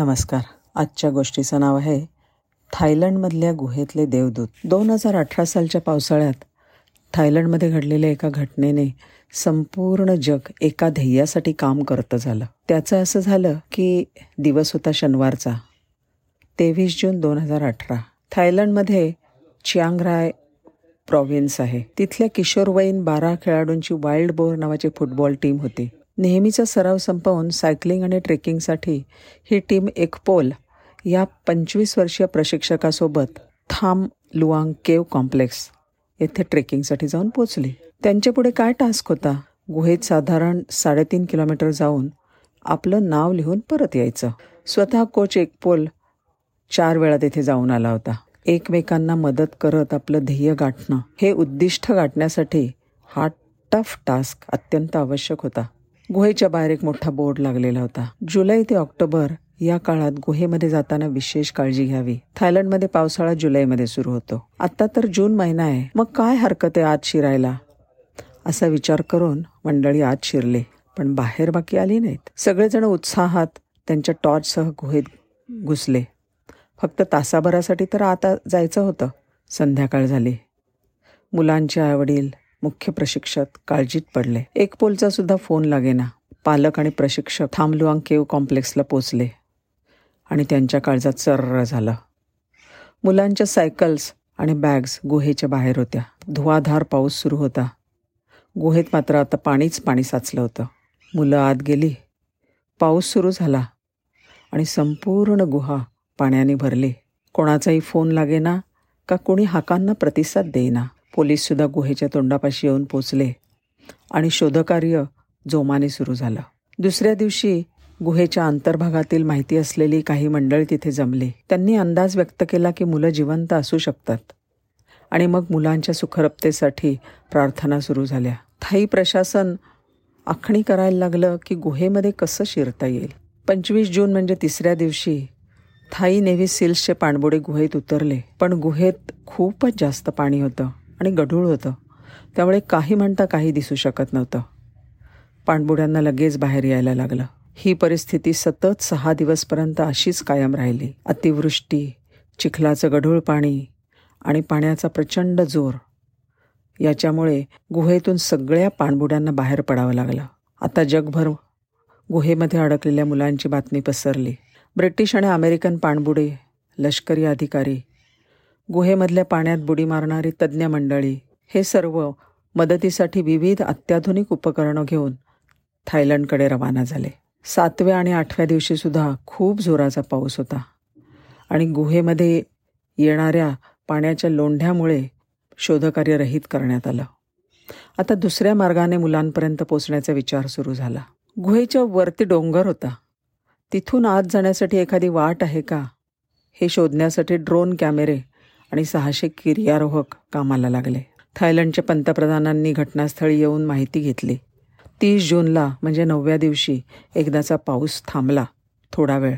नमस्कार. आजच्या गोष्टीचं नाव आहे थायलंडमधल्या गुहेतले देवदूत. दोन हजार अठरा सालच्या पावसाळ्यात थायलंडमध्ये घडलेल्या एका घटनेने संपूर्ण जग एका ध्येयासाठी काम करतं झालं. त्याचं असं झालं की दिवस होता शनिवारचा तेवीस जून दोन हजार अठरा. थायलंडमध्ये चियांगराय प्रॉव्हिन्स आहे. तिथल्या किशोरवयीन बारा खेळाडूंची वाईल्ड बोर नावाची फुटबॉल टीम होती. नेहमीचा सराव संपवून सायकलिंग आणि ट्रेकिंगसाठी ही टीम एकपोल या पंचवीस वर्षीय प्रशिक्षकासोबत थाम लुआंग केव कॉम्प्लेक्स येथे ट्रेकिंगसाठी जाऊन पोचली त्यांच्यापुढे काय टास्क होता? गुहेत साधारण साडेतीन किलोमीटर जाऊन आपलं नाव लिहून परत यायचं. स्वतः कोच एकपोल चार वेळा तेथे जाऊन आला होता. एकमेकांना मदत करत आपलं ध्येय गाठणं हे उद्दिष्ट गाठण्यासाठी हा टफ टास्क अत्यंत आवश्यक होता. गुहेच्या बाहेर एक मोठा बोर्ड लागलेला होता. जुलै ते ऑक्टोबर या काळात गुहेमध्ये जाताना विशेष काळजी घ्यावी. थायलंडमध्ये पावसाळा जुलैमध्ये सुरू होतो. आता तर जून महिना आहे. मग काय हरकत आहे आत शिरायला? असा विचार करून मंडळी आत शिरले. पण बाहेर बाकी आली नाहीत. सगळेजण उत्साहात त्यांच्या टॉर्चसह गुहेत घुसले. फक्त तासाभरासाठी तर आता जायचं होतं. संध्याकाळ झाली. मुलांचे आईवडील मुख्य प्रशिक्षक काळजीत पडले. एक पोलचा सुद्धा फोन लागेना. पालक आणि प्रशिक्षक थांबलुआंग केव कॉम्प्लेक्सला पोचले. आणि त्यांच्या काळजात सर्र झालं. मुलांच्या सायकल्स आणि बॅग्स गुहेच्या बाहेर होत्या. धुवाधार पाऊस सुरू होता. गुहेत मात्र आता पाणीच पाणी साचलं होतं. मुलं आत गेली. पाऊस सुरू झाला. आणि संपूर्ण गुहा पाण्याने भरली. कोणाचाही फोन लागेना का कोणी हाकांना प्रतिसाद देईना. पोलीससुद्धा गुहेच्या तोंडापाशी येऊन पोचले आणि शोधकार्य जोमाने सुरू झालं. दुसऱ्या दिवशी गुहेच्या अंतर्भागातील माहिती असलेली काही मंडळी तिथे जमली. त्यांनी अंदाज व्यक्त केला की मुलं जिवंत असू शकतात आणि मग मुलांच्या सुखरपतेसाठी प्रार्थना सुरू झाल्या. थाई प्रशासन आखणी करायला लागलं की गुहेमध्ये कसं शिरता येईल? पंचवीस जून म्हणजे तिसऱ्या दिवशी थाई नेव्ही सिल्सचे पाणबुडे गुहेत उतरले. पण गुहेत खूपच जास्त पाणी होतं. आणि गढूळ होतं. त्यामुळे काही म्हणता काही दिसू शकत नव्हतं. पाणबुड्यांना लगेच बाहेर यायला लागलं. ही परिस्थिती सतत सहा दिवसपर्यंत अशीच कायम राहिली. अतिवृष्टी चिखलाचं गढूळ पाणी आणि पाण्याचा प्रचंड जोर. याच्यामुळे गुहेतून सगळ्या पाणबुड्यांना बाहेर पडावं लागलं. आता जगभर गुहेमध्ये अडकलेल्या मुलांची बातमी पसरली. ब्रिटिश आणि अमेरिकन पाणबुडे लष्करी अधिकारी गुहेमधल्या पाण्यात बुडी मारणारी तज्ज्ञ मंडळी हे सर्व मदतीसाठी विविध अत्याधुनिक उपकरणं घेऊन थायलंडकडे रवाना झाले. सातव्या आणि आठव्या दिवशीसुद्धा खूप जोराचा पाऊस होता आणि गुहेमध्ये येणाऱ्या पाण्याच्या लोंढ्यामुळे शोधकार्य रहित करण्यात आलं. आता दुसऱ्या मार्गाने मुलांपर्यंत पोचण्याचा विचार सुरू झाला. गुहेच्या वरती डोंगर होता. तिथून आत जाण्यासाठी एखादी वाट आहे का? हे शोधण्यासाठी ड्रोन कॅमेरे आणि सहाशे किर्यारोहक कामाला लागले. थायलंडच्या पंतप्रधानांनी घटनास्थळी येऊन माहिती घेतली. तीस जूनला म्हणजे नवव्या दिवशी एकदाचा पाऊस थांबला थोडा वेळ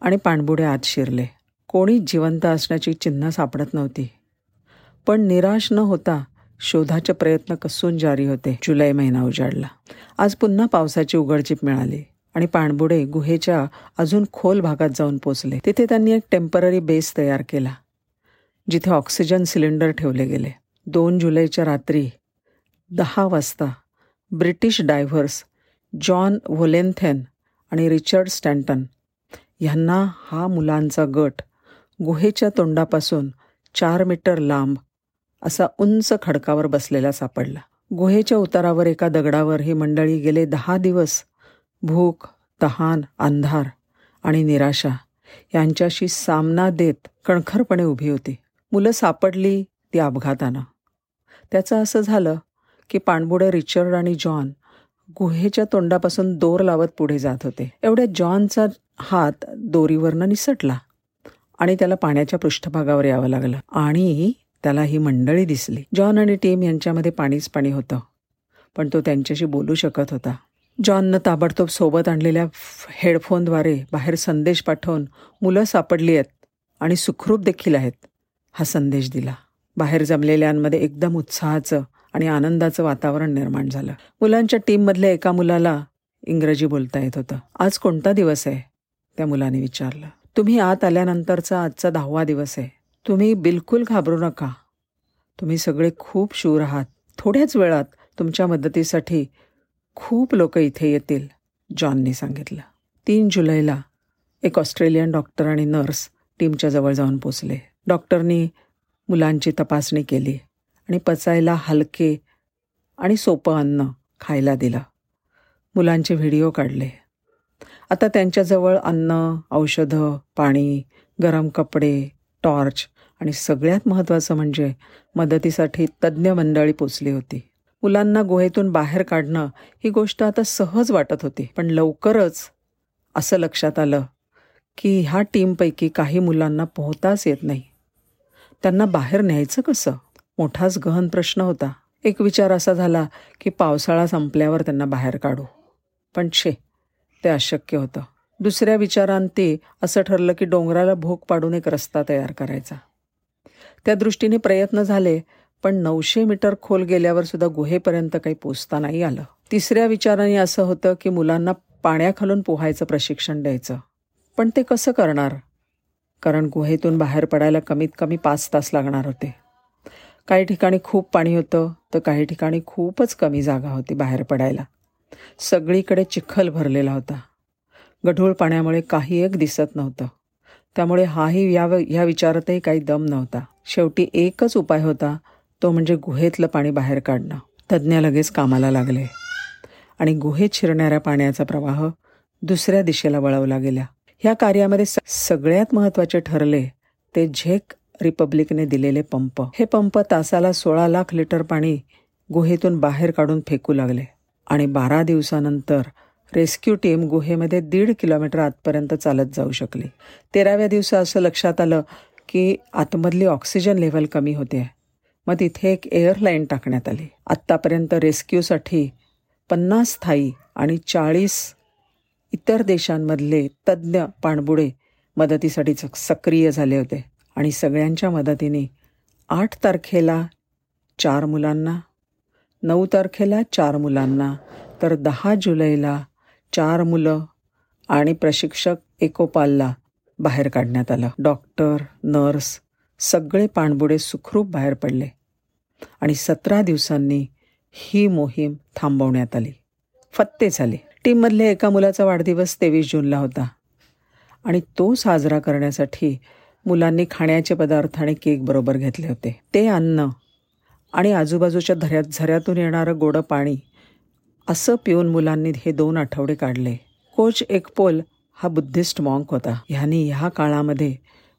आणि पाणबुडे आत शिरले. कोणीच जिवंत असण्याची चिन्ह सापडत नव्हती. पण निराश न होता शोधाचे प्रयत्न कसून जारी होते. जुलै महिना उजाडला. आज पुन्हा पावसाची उघडचीप मिळाली आणि पाणबुडे गुहेच्या अजून खोल भागात जाऊन पोचले. तिथे त्यांनी एक टेंपररी बेस तयार केला. जिथे ऑक्सिजन सिलेंडर ठेवले गेले. दोन जुलैच्या रात्री दहा वाजता ब्रिटिश डायव्हर्स जॉन व्होलेंथेन आणि रिचर्ड स्टँटन ह्यांना हा मुलांचा गट गुहेच्या तोंडापासून चार मीटर लांब असा उंच खडकावर बसलेला सापडला. गुहेच्या उतारावर एका दगडावर ही मंडळी गेले दहा दिवस भूक तहान अंधार आणि निराशा यांच्याशी सामना देत कणखरपणे उभी होती. मुलं सापडली ती अपघातानं. त्याचं असं झालं की पाणबुडे रिचर्ड आणि जॉन गुहेच्या तोंडापासून दोर लावत पुढे जात होते. एवढ्या जॉनचा हात दोरीवरनं निसटला आणि त्याला पाण्याच्या पृष्ठभागावर यावं लागलं आणि त्याला ही मंडळी दिसली. जॉन आणि टीम यांच्यामध्ये पाणीच पाणी होतं पण तो त्यांच्याशी बोलू शकत होता. जॉननं ताबडतोब सोबत आणलेल्या हेडफोनद्वारे बाहेर संदेश पाठवून मुलं सापडली आहेत आणि सुखरूप देखील आहेत. हा संदेश दिला. बाहेर जमलेल्यांमध्ये एकदम उत्साहाचं आणि आनंदाचं वातावरण निर्माण झालं. मुलांच्या टीममधल्या एका मुलाला इंग्रजी बोलता येत होतं. आज कोणता दिवस आहे? त्या मुलाने विचारलं. तुम्ही आत आल्यानंतरचा आजचा दहावा दिवस आहे. तुम्ही बिलकुल घाबरू नका. तुम्ही सगळे खूप शूर आहात. थोड्याच वेळात तुमच्या मदतीसाठी खूप लोक इथे येतील जॉननी सांगितलं. तीन जुलैला एक ऑस्ट्रेलियन डॉक्टर आणि नर्स टीमच्या जवळ जाऊन पोचले. डॉक्टरनी मुलांची तपासणी केली आणि पचायला हलके आणि सोपं अन्न खायला दिलं. मुलांचे व्हिडिओ काढले. आता त्यांच्याजवळ अन्न औषधं पाणी गरम कपडे टॉर्च आणि सगळ्यात महत्त्वाचं म्हणजे मदतीसाठी तज्ज्ञ मंडळी पोचली होती. मुलांना गुहेतून बाहेर काढणं ही गोष्ट आता सहज वाटत होती पण लवकरच असं लक्षात आलं की ह्या टीमपैकी काही मुलांना पोहताच येत नाही. त्यांना बाहेर न्यायचं कसं? मोठाच गहन प्रश्न होता. एक विचार असा झाला की पावसाळा संपल्यावर त्यांना बाहेर काढू. पण छे ते अशक्य होतं. दुसऱ्या विचारांती असं ठरलं की डोंगराला भोग पाडून एक रस्ता तयार करायचा. त्या दृष्टीने प्रयत्न झाले पण नऊशे मीटर खोल गेल्यावर सुद्धा गुहेपर्यंत काही पोचता नाही आलं. तिसऱ्या विचाराने असं होतं की मुलांना पाण्याखालून पोहायचं प्रशिक्षण द्यायचं. पण ते कसं करणार? कारण गुहेतून बाहेर पडायला कमीत कमी पाच तास लागणार होते. काही ठिकाणी खूप पाणी होतं तर काही ठिकाणी खूपच कमी जागा होती बाहेर पडायला. सगळीकडे चिखल भरलेला होता. गढूळ पाण्यामुळे काही एक दिसत नव्हतं. त्यामुळे हाही या ह्या विचारातही काही दम नव्हता. शेवटी एकच उपाय होता तो म्हणजे गुहेतलं पाणी बाहेर काढणं. तज्ज्ञ लगेच कामाला लागले. आणि गुहेत शिरणाऱ्या पाण्याचा प्रवाह दुसऱ्या दिशेला वळवला गेला. ह्या कार्यामध्ये सगळ्यात महत्त्वाचे ठरले ते झेक रिपब्लिकने दिलेले पंप. हे पंप तासाला सोळा लाख लिटर पाणी गुहेतून बाहेर काढून फेकू लागले आणि बारा दिवसानंतर रेस्क्यू टीम गुहेमध्ये दीड किलोमीटर आतपर्यंत चालत जाऊ शकली. तेराव्या दिवसा असं लक्षात आलं की आतमधली ऑक्सिजन लेव्हल कमी होते. मग तिथे एक एअरलाईन टाकण्यात आली. आत्तापर्यंत रेस्क्यूसाठी पन्नास थाई आणि चाळीस इतर देशांमधले तज्ज्ञ पाणबुडे मदतीसाठी सक्रिय झाले होते. आणि सगळ्यांच्या मदतीने आठ तारखेला चार मुलांना नऊ तारखेला चार मुलांना तर दहा जुलैला चार मुलं आणि प्रशिक्षक एकोपालला बाहेर काढण्यात आलं. डॉक्टर नर्स सगळे पाणबुडे सुखरूप बाहेर पडले आणि सतरा दिवसांनी ही मोहीम थांबवण्यात आली. फत्ते झाले. टीममधल्या एका मुलाचा वाढदिवस तेवीस जूनला होता. आणि तो साजरा करण्यासाठी मुलांनी खाण्याचे पदार्थ आणि केक बरोबर घेतले होते. ते अन्न आणि आजूबाजूच्या धऱ्यात झऱ्यातून येणारं गोडं पाणी असं पिऊन मुलांनी हे दोन आठवडे काढले. कोच एकपोल हा बुद्धिस्ट मॉन्क होता. ह्यानी ह्या काळामध्ये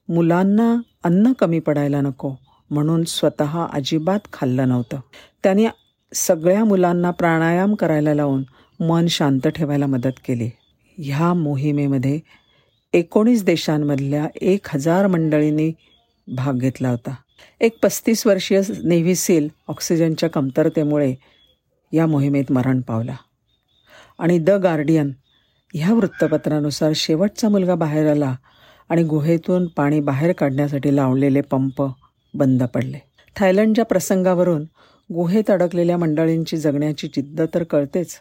मुलांना अन्न कमी पडायला नको म्हणून स्वतः अजिबात खाल्लं नव्हतं. त्याने सगळ्या मुलांना प्राणायाम करायला लावून मन शांत ठेवायला मदत केली. ह्या मोहिमेमध्ये एकोणीस देशांमधल्या एक हजार मंडळींनी भाग घेतला होता. एक पस्तीस वर्षीय नेव्ही सील ऑक्सिजनच्या कमतरतेमुळे या मोहिमेत मरण पावला. आणि द गार्डियन ह्या वृत्तपत्रानुसार शेवटचा मुलगा बाहेर आला आणि गुहेतून पाणी बाहेर काढण्यासाठी लावलेले पंप बंद पडले. थायलंडच्या प्रसंगावरून गुहेत अडकलेल्या मंडळींची जगण्याची जिद्द तर कळतेच.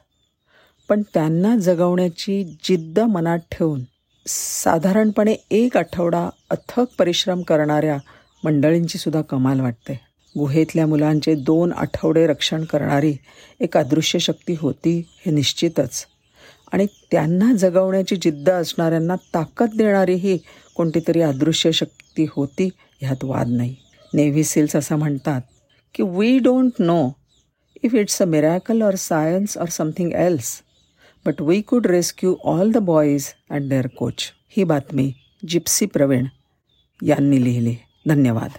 पण त्यांना जगवण्याची जिद्द मनात ठेवून साधारणपणे एक आठवडा अथक परिश्रम करणाऱ्या मंडळींची सुद्धा कमाल वाटते. गुहेतल्या मुलांचे दोन आठवडे रक्षण करणारी एक अदृश्य शक्ती होती हे निश्चितच. आणि त्यांना जगवण्याची जिद्द असणाऱ्यांना ताकद देणारी ही कोणती तरी अदृश्य शक्ती होती ह्यात वाद नाही. नेव्ही सील्स असं म्हणतात की we don't know if it's a miracle or science or something else but we could rescue all the boys and their coach ही बातमी जिप्सी प्रवीण यांनी लिहिली. धन्यवाद.